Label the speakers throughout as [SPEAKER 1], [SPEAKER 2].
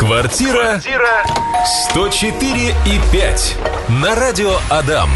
[SPEAKER 1] Квартира 104 и 5 на радио Адам.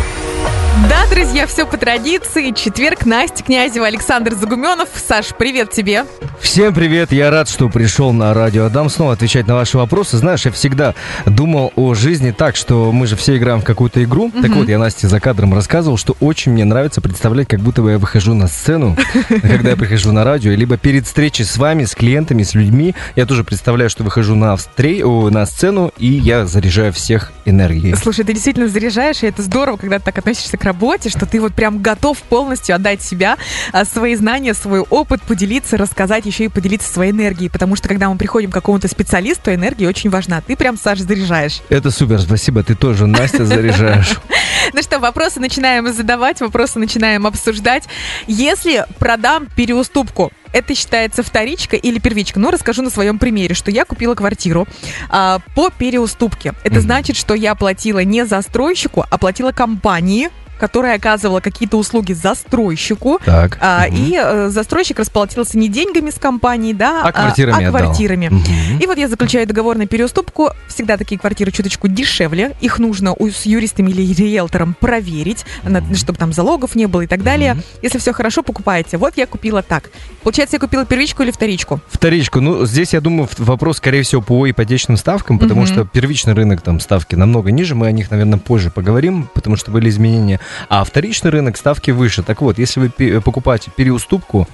[SPEAKER 2] Да, друзья, все по традиции. Четверг, Настя Князева, Александр Загуменов. Саш, привет тебе.
[SPEAKER 3] Всем привет, я рад, что пришел на радио Адам снова отвечать на ваши вопросы. Знаешь, я всегда думал о жизни так, что мы же все играем в какую-то игру. Так вот, я Насте за кадром рассказывал, что очень мне нравится представлять, как будто бы я выхожу на сцену, когда я прихожу на радио, либо перед встречей с вами, с клиентами, с людьми. Я тоже представляю, что выхожу на, встре... о, на сцену, и я заряжаю всех энергией.
[SPEAKER 2] Слушай, ты действительно заряжаешь, и это здорово, когда ты так относишься к работе, что ты вот прям готов полностью отдать себя, а, свои знания, свой опыт, поделиться, рассказать, еще и поделиться своей энергией. Потому что когда мы приходим к какому-то специалисту, энергия очень важна. Ты прям, Саш, заряжаешь.
[SPEAKER 3] Это супер, спасибо, ты тоже, Настя, заряжаешь.
[SPEAKER 2] Ну что, вопросы начинаем задавать, вопросы начинаем обсуждать. Если продам переуступку, это считается вторичка или первичка? Ну, расскажу на своем примере, что я купила квартиру а, по переуступке. Это значит, что я платила не застройщику, а платила компании, которая оказывала какие-то услуги застройщику.
[SPEAKER 3] Так.
[SPEAKER 2] А,
[SPEAKER 3] мгм.
[SPEAKER 2] И э, застройщик расплатился не деньгами с компанией, да,
[SPEAKER 3] А квартирами
[SPEAKER 2] а
[SPEAKER 3] отдал.
[SPEAKER 2] квартирами.
[SPEAKER 3] Мгм.
[SPEAKER 2] И вот я заключаю договор на переуступку. Всегда такие квартиры чуточку дешевле. Их нужно у- с юристами или риэлтором проверить, на- чтобы там залогов не было и так далее. Если все хорошо, покупаете. Вот я купила так. Получается, я купила первичку или вторичку?
[SPEAKER 3] Вторичку. Ну, здесь, я думаю, вопрос, скорее всего, по ипотечным ставкам, потому
[SPEAKER 2] Мгм.
[SPEAKER 3] что первичный рынок, там, ставки намного ниже, мы о них, наверное, позже поговорим, потому что были изменения. А вторичный рынок, ставки выше. Так вот, если вы покупаете переуступку,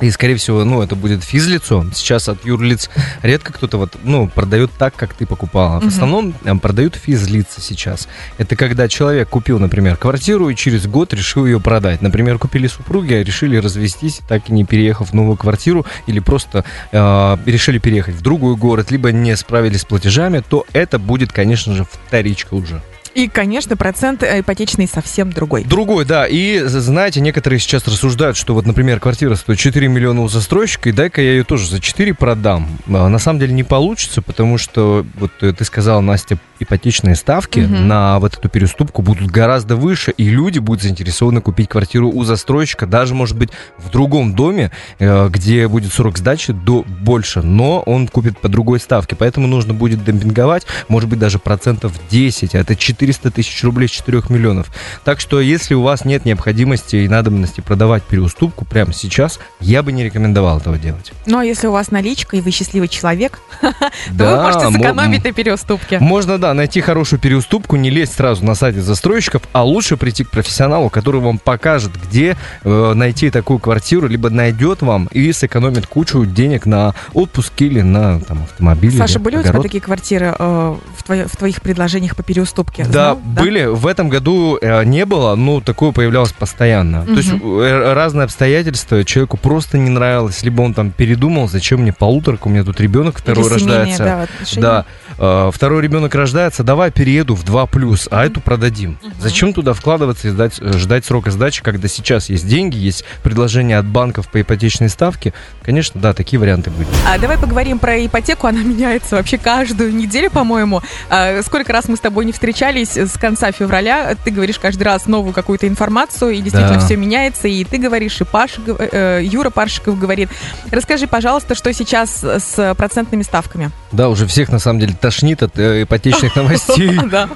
[SPEAKER 3] и, скорее всего, ну, это будет физлицо. Сейчас от юрлиц редко кто-то вот, ну, продает так, как ты покупала. В основном э, продают физлица сейчас. Это когда человек купил, например, квартиру и через год решил ее продать. Например, купили супруги, а решили развестись, так и не переехав в новую квартиру, или просто э, решили переехать в другой город, либо не справились с платежами, то это будет, конечно же, вторичка уже.
[SPEAKER 2] И, конечно, процент э, ипотечный совсем другой.
[SPEAKER 3] Другой, да. И, знаете, некоторые сейчас рассуждают, что вот, например, квартира стоит 4 миллиона у застройщика, и дай-ка я ее тоже за 4 продам. А, На самом деле не получится, потому что, вот э, ты сказала, Настя, ипотечные ставки
[SPEAKER 2] Мгм.
[SPEAKER 3] на вот эту переступку будут гораздо выше, и люди будут заинтересованы купить квартиру у застройщика, даже, может быть, в другом доме, э, где будет срок сдачи до больше, но он купит по другой ставке, поэтому нужно будет демпинговать, может быть, даже процентов 10, а это 400 тысяч рублей с 4 миллионов. Так что, если у вас нет необходимости и надобности продавать переуступку прямо сейчас, я бы не рекомендовал этого делать.
[SPEAKER 2] Ну, а если у вас наличка и вы счастливый человек, то вы можете
[SPEAKER 3] мо-
[SPEAKER 2] сэкономить на переуступке.
[SPEAKER 3] Можно, да, найти хорошую переуступку, не лезть сразу на сайте застройщиков, а лучше прийти к профессионалу, который вам покажет, где э, найти такую квартиру, либо найдет вам и сэкономит кучу денег на отпуск или на там, автомобиль.
[SPEAKER 2] Саша, были у тебя
[SPEAKER 3] огород.
[SPEAKER 2] такие квартиры э, в, твоё- в твоих предложениях по переуступке?
[SPEAKER 3] Да,
[SPEAKER 2] Знал?
[SPEAKER 3] были. В этом году э, не было, но такое появлялось постоянно. То есть э, разные обстоятельства. Человеку просто не нравилось, либо он там передумал, зачем мне полуторка, у меня тут ребенок второй
[SPEAKER 2] Или семейные,
[SPEAKER 3] рождается.
[SPEAKER 2] да, отношения.
[SPEAKER 3] Да, э, второй ребенок рождается, давай перееду в 2 плюс, а эту продадим. Зачем туда вкладываться и ждать, э, ждать срока сдачи, когда сейчас есть деньги, есть предложения от банков по ипотечной ставке? Конечно, да, такие варианты были.
[SPEAKER 2] А давай поговорим про ипотеку. Она меняется вообще каждую неделю, по-моему. А, сколько раз мы с тобой не встречались с конца февраля? Ты говоришь каждый раз новую какую-то информацию, и действительно
[SPEAKER 3] Да.
[SPEAKER 2] все меняется. И ты говоришь, и Паша, гов- э, Юра Паршиков говорит. Расскажи, пожалуйста, что сейчас с процентными ставками?
[SPEAKER 3] Да, уже всех на самом деле тошнит от э, ипотечных новостей.
[SPEAKER 2] Да.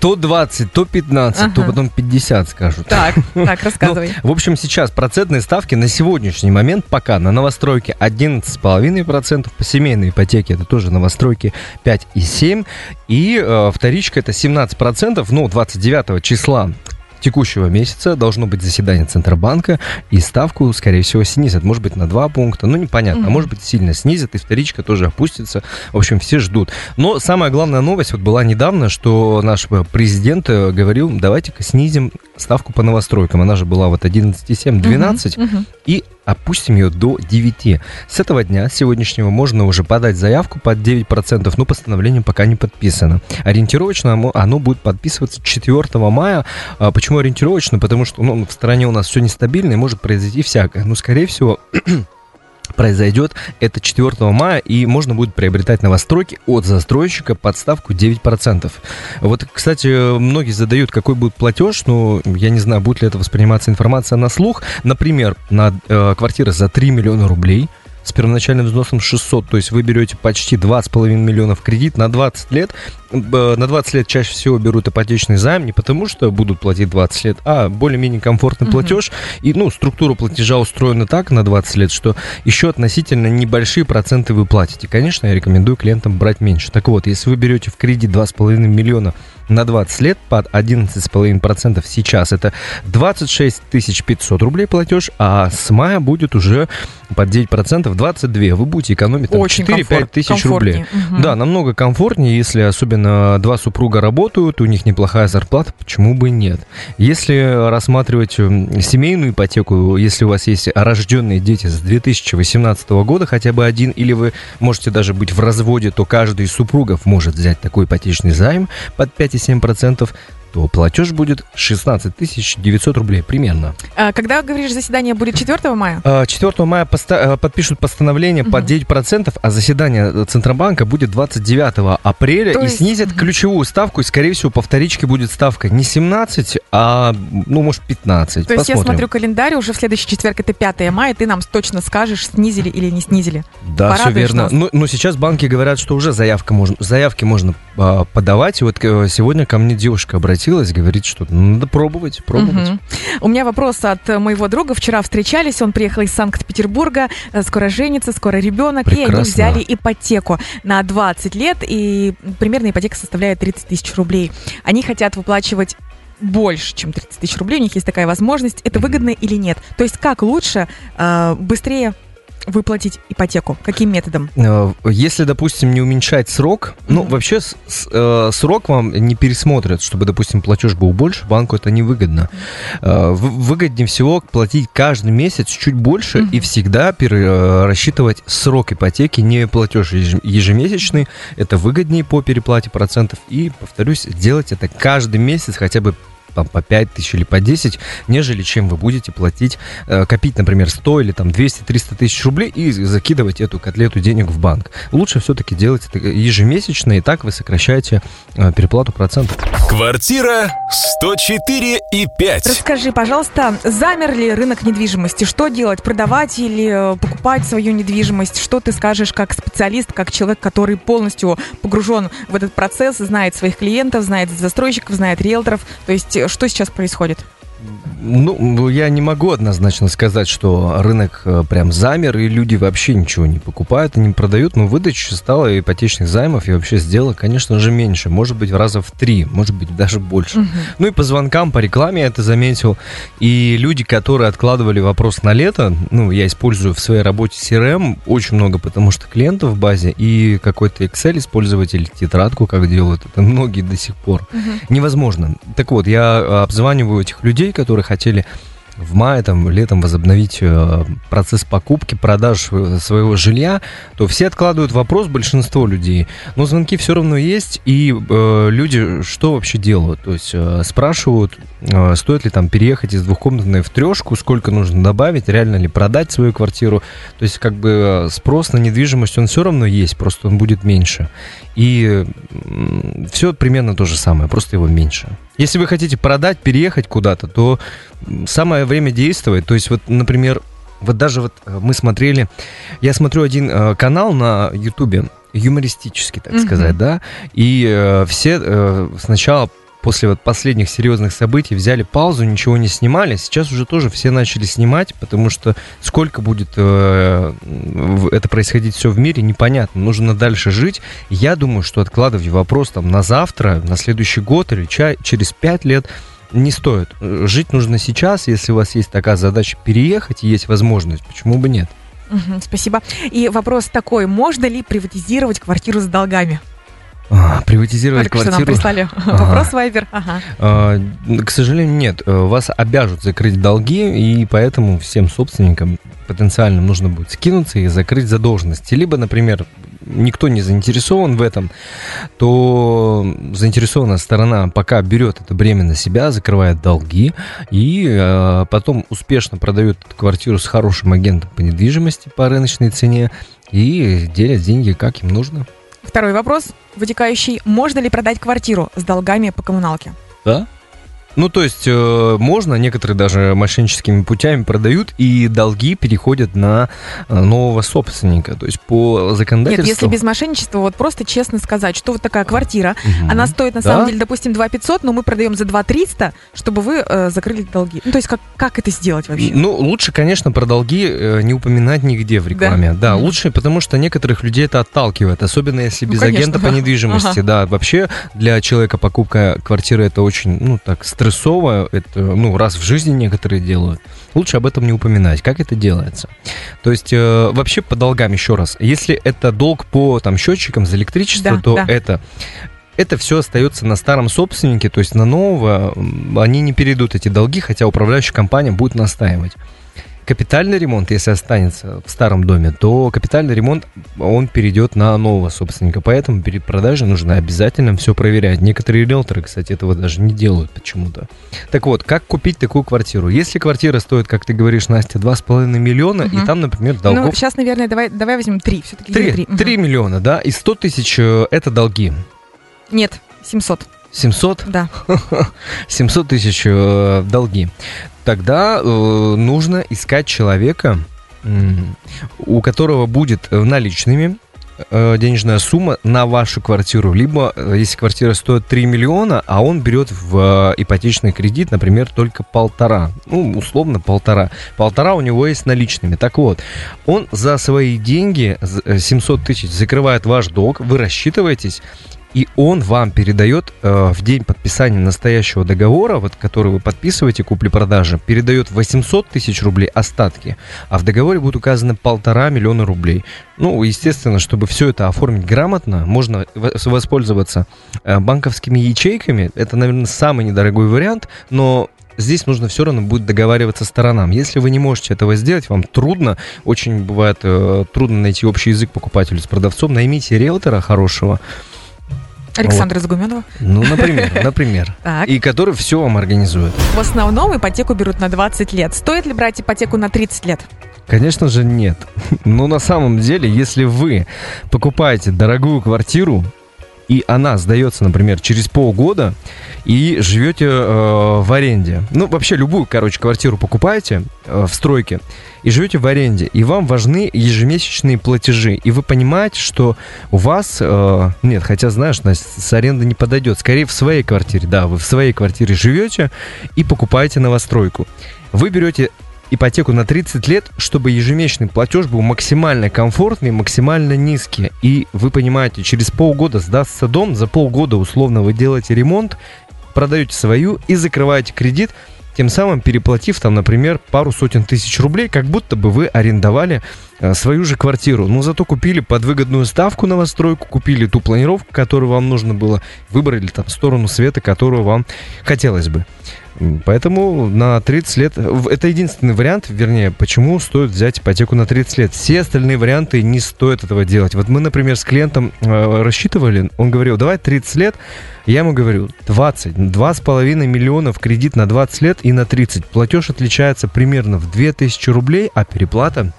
[SPEAKER 3] То 20, то 15, то потом 50 скажут.
[SPEAKER 2] Так, так, рассказывай.
[SPEAKER 3] Ну, в общем, сейчас процентные ставки на сегодняшний момент пока на новостройке 11,5%, по семейной ипотеке это тоже новостройки 5,7%, и э, вторичка это 17%, ну, 29 числа текущего месяца должно быть заседание Центробанка, и ставку, скорее всего, снизят. Может быть, на 2 пункта, ну, непонятно. А
[SPEAKER 2] Мгм.
[SPEAKER 3] может быть, сильно снизят, и вторичка тоже опустится. В общем, все ждут. Но самая главная новость вот была недавно, что наш президент э, говорил, давайте-ка снизим ставку по новостройкам. Она же была вот 11,7, 12,
[SPEAKER 2] Мгм, мгм.
[SPEAKER 3] и опустим ее до 9. С этого дня, с сегодняшнего, можно уже подать заявку под 9%, но постановление пока не подписано. Ориентировочно оно- оно будет подписываться 4 мая. А Почему ориентировочно? Потому что ну, в стране у нас все нестабильно и может произойти всякое. Но, скорее всего, произойдет это 4 мая, и можно будет приобретать новостройки от застройщика под ставку 9%. Вот, кстати, многие задают, какой будет платеж, но я не знаю, будет ли это восприниматься информация на слух. Например, на э, квартира за 3 миллиона рублей с первоначальным взносом 600, то есть вы берете почти 2,5 миллионов кредит на 20 лет. На 20 лет чаще всего берут ипотечный займ не потому, что будут платить 20 лет, а более-менее комфортный платеж. И, ну, структура платежа устроена так на 20 лет, что еще относительно небольшие проценты вы платите. Конечно, я рекомендую клиентам брать меньше. Так вот, если вы берете в кредит 2,5 миллиона на 20 лет под 11,5% сейчас это 26 500 рублей платеж, а с мая будет уже под 9% 22. Вы будете экономить там, 4-5 тысяч рублей. Угу. Да, намного комфортнее, если особенно два супруга работают, у них неплохая зарплата, почему бы нет. Если рассматривать семейную ипотеку, если у вас есть рожденные дети с 2018 года, хотя бы один, или вы можете даже быть в разводе, то каждый из супругов может взять такой ипотечный займ под 5,7%, то платеж будет 16 900 рублей примерно.
[SPEAKER 2] А когда, говоришь, заседание будет 4 мая?
[SPEAKER 3] 4 а, мая поста- э, подпишут постановление угу. под 9%, а заседание Центробанка будет 29 апреля то и есть... снизят угу. ключевую ставку, и, скорее всего, по вторичке будет ставка не 17, а, ну, может, 15.
[SPEAKER 2] То есть я смотрю календарь, уже в следующий четверг, это 5 мая, ты нам точно скажешь, снизили или не снизили.
[SPEAKER 3] Да, Порадуешь все верно. Но, но сейчас банки говорят, что уже заявка можно, заявки можно а, подавать, и вот э, сегодня ко мне девушка обратилась согласилась, говорит, что надо пробовать, пробовать. Угу.
[SPEAKER 2] У меня вопрос от моего друга. Вчера встречались, он приехал из Санкт-Петербурга, э, скоро женится, скоро ребенок, Прекрасно. и они взяли ипотеку на 20 лет, и примерно ипотека составляет 30 тысяч рублей. Они хотят выплачивать больше, чем 30 тысяч рублей, у них есть такая возможность. Это выгодно или нет? То есть как лучше, э, быстрее выплатить ипотеку? Каким методом? Э,
[SPEAKER 3] если, допустим, не уменьшать срок, mm-hmm. ну, вообще с, э, срок вам не пересмотрят, чтобы, допустим, платеж был больше, банку это невыгодно. Mm-hmm. Выгоднее всего платить каждый месяц чуть больше mm-hmm. и всегда пере, рассчитывать срок ипотеки, не платеж ежемесячный, это выгоднее по переплате процентов. И, повторюсь, делать это каждый месяц хотя бы там по 5 тысяч или по 10, нежели чем вы будете платить, э, копить, например, 100 или там 200-300 тысяч рублей и закидывать эту котлету денег в банк. Лучше все-таки делать это ежемесячно, и так вы сокращаете э, переплату процентов.
[SPEAKER 1] Квартира 104 и 5.
[SPEAKER 2] Расскажи, пожалуйста, замер ли рынок недвижимости? Что делать? Продавать или э, покупать свою недвижимость? Что ты скажешь как специалист, как человек, который полностью погружен в этот процесс, знает своих клиентов, знает застройщиков, знает риэлторов? То есть что сейчас происходит?
[SPEAKER 3] Ну, я не могу однозначно сказать, что рынок э, прям замер, и люди вообще ничего не покупают и не продают, но выдача стала ипотечных займов и вообще сделок, конечно же, меньше. Может быть, в раза в три, может быть, даже больше. Угу. Ну и по звонкам, по рекламе я это заметил. И люди, которые откладывали вопрос на лето, ну, я использую в своей работе CRM очень много, потому что клиентов в базе и какой-то Excel использовать или тетрадку, как делают, это многие до сих пор. Угу. Невозможно. Так вот, я обзваниваю этих людей, которые хотели в мае, там, летом возобновить э, процесс покупки, продаж своего жилья, то все откладывают вопрос, большинство людей. Но звонки все равно есть, и э, люди что вообще делают? То есть э, спрашивают, э, стоит ли там переехать из двухкомнатной в трешку, сколько нужно добавить, реально ли продать свою квартиру. То есть как бы э, спрос на недвижимость, он все равно есть, просто он будет меньше. И все примерно то же самое, просто его меньше. Если вы хотите продать, переехать куда-то, то самое время действовать. То есть, вот, например, вот даже вот э, мы смотрели, я смотрю один э, канал на Ютубе, юмористический, так mm-hmm. сказать, да, и э, все э, сначала после вот последних серьезных событий взяли паузу, ничего не снимали. Сейчас уже тоже все начали снимать, потому что сколько будет э, это происходить все в мире, непонятно. Нужно дальше жить. Я думаю, что откладывать вопрос там на завтра, на следующий год или чай, через пять лет не стоит. Жить нужно сейчас, если у вас есть такая задача переехать и есть возможность, почему бы нет?
[SPEAKER 2] Спасибо. И вопрос такой, можно ли приватизировать квартиру с долгами?
[SPEAKER 3] А, приватизировать Только квартиру. Что
[SPEAKER 2] нам прислали ага. вопрос Вайбер. Ага.
[SPEAKER 3] А, к сожалению, нет. Э, вас обяжут закрыть долги, и поэтому всем собственникам потенциально нужно будет скинуться и закрыть задолженности. Либо, например, никто не заинтересован в этом, то заинтересованная сторона пока берет это бремя на себя, закрывает долги и э, потом успешно продает эту квартиру с хорошим агентом по недвижимости по рыночной цене и делят деньги как им нужно.
[SPEAKER 2] Второй вопрос, вытекающий. Можно ли продать квартиру с долгами по коммуналке?
[SPEAKER 3] Да. Ну, то есть э, можно, некоторые даже мошенническими путями продают, и долги переходят на э, нового собственника. То есть по законодательству...
[SPEAKER 2] Нет, если без мошенничества, вот просто честно сказать, что вот такая квартира,
[SPEAKER 3] Мгм.
[SPEAKER 2] она стоит на
[SPEAKER 3] Да.
[SPEAKER 2] самом деле, допустим, 2 500, но мы продаем за 2 300, чтобы вы э, закрыли долги. Ну, то есть как, как это сделать вообще?
[SPEAKER 3] Ну, лучше, конечно, про долги э, не упоминать нигде в рекламе. Да,
[SPEAKER 2] Мгм.
[SPEAKER 3] лучше, потому что некоторых людей это отталкивает, особенно если
[SPEAKER 2] Ну,
[SPEAKER 3] без
[SPEAKER 2] конечно,
[SPEAKER 3] агента
[SPEAKER 2] да.
[SPEAKER 3] по недвижимости.
[SPEAKER 2] Ага.
[SPEAKER 3] Да, вообще для человека покупка квартиры это очень, ну, так, стрессово. Это, ну, раз в жизни некоторые делают. Лучше об этом не упоминать. Как это делается? То есть, э, вообще по долгам, еще раз, если это долг по там счетчикам за электричество,
[SPEAKER 2] Да,
[SPEAKER 3] то
[SPEAKER 2] да.
[SPEAKER 3] это это все остается на старом собственнике, то есть на нового они не перейдут эти долги, хотя управляющая компания будет настаивать. Капитальный ремонт, если останется в старом доме, то капитальный ремонт, он перейдет на нового собственника. Поэтому перед продажей нужно обязательно все проверять. Некоторые риэлторы, кстати, этого даже не делают почему-то. Так вот, как купить такую квартиру? Если квартира стоит, как ты говоришь, Настя, 2,5 миллиона,
[SPEAKER 2] Мгм.
[SPEAKER 3] и там, например,
[SPEAKER 2] Ну,
[SPEAKER 3] долгов
[SPEAKER 2] сейчас, наверное, давай, давай возьмем 3. Все-таки
[SPEAKER 3] 3, 3 миллиона, да, и 100 тысяч э, это долги.
[SPEAKER 2] Нет, 700,
[SPEAKER 3] 700?
[SPEAKER 2] да.
[SPEAKER 3] 700 тысяч э, долги. Тогда э, нужно искать человека, у которого будет э, наличными э, денежная сумма на вашу квартиру. Либо, э, если квартира стоит 3 миллиона, а он берет в ипотечный кредит, например, только полтора. Ну, условно, полтора. Полтора у него есть наличными. Так вот, он за свои деньги, з- э, 700 тысяч, закрывает ваш долг, вы рассчитываетесь, и он вам передает э, в день подписания настоящего договора, вот который вы подписываете купли-продажи, передает 800 тысяч рублей остатки, а в договоре будет указано полтора миллиона рублей. Ну, естественно, чтобы все это оформить грамотно, можно воспользоваться э, банковскими ячейками. Это, наверное, самый недорогой вариант, но Здесь нужно все равно будет договариваться сторонам. Если вы не можете этого сделать, вам трудно, очень бывает э, трудно найти общий язык покупателю с продавцом, наймите риэлтора хорошего,
[SPEAKER 2] Александра Загуменова.
[SPEAKER 3] ну, например, например. И который все вам организует.
[SPEAKER 2] В основном ипотеку берут на 20 лет. Стоит ли брать ипотеку на 30 лет?
[SPEAKER 3] Конечно же, нет. Но на самом деле, если вы покупаете дорогую квартиру, и она сдается, например, через полгода, и живете э, в аренде. Ну, вообще, любую, короче, квартиру покупаете э, в стройке, и живете в аренде, и вам важны ежемесячные платежи, и вы понимаете, что у вас... э, нет, хотя, знаешь, с аренды не подойдет. Скорее, в своей квартире, да, вы в своей квартире живете и покупаете новостройку. Вы берете ипотеку на 30 лет, чтобы ежемесячный платеж был максимально комфортный, максимально низкий. И вы понимаете, через полгода сдастся дом, за полгода условно вы делаете ремонт, продаете свою и закрываете кредит, тем самым переплатив там, например, пару сотен тысяч рублей, как будто бы вы арендовали э, свою же квартиру. Но зато купили под выгодную ставку новостройку, купили ту планировку, которую вам нужно было, выбрали там сторону света, которую вам хотелось бы. Поэтому на 30 лет... Это единственный вариант, вернее, почему стоит взять ипотеку на 30 лет. Все остальные варианты не стоит этого делать. Вот мы, например, с клиентом э, рассчитывали, он говорил, давай 30 лет. Я ему говорю, 20, 2,5 миллиона в кредит на 20 лет и на 30. Платеж отличается примерно в 2000 рублей, а переплата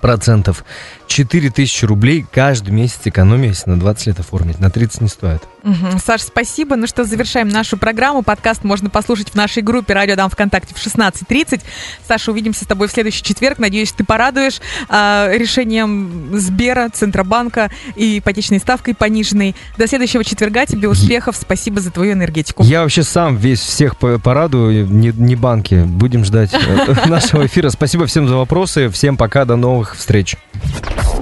[SPEAKER 3] процентов 4000 рублей каждый месяц экономия, если на 20 лет оформить. На 30 не стоит.
[SPEAKER 2] Мгм. Саш, спасибо. Ну что, завершаем нашу программу. Подкаст можно послушать в нашей группе «Радио Дам ВКонтакте» в 16.30. Саша, увидимся с тобой в следующий четверг. Надеюсь, ты порадуешь а, решением Сбера, Центробанка и ипотечной ставкой пониженной. До следующего четверга. Тебе успехов. Спасибо за твою энергетику.
[SPEAKER 3] Я вообще сам весь всех по- порадую, не, не банки. Будем ждать э, нашего эфира. Спасибо всем за вопросы. Всем пока, до новых встреч.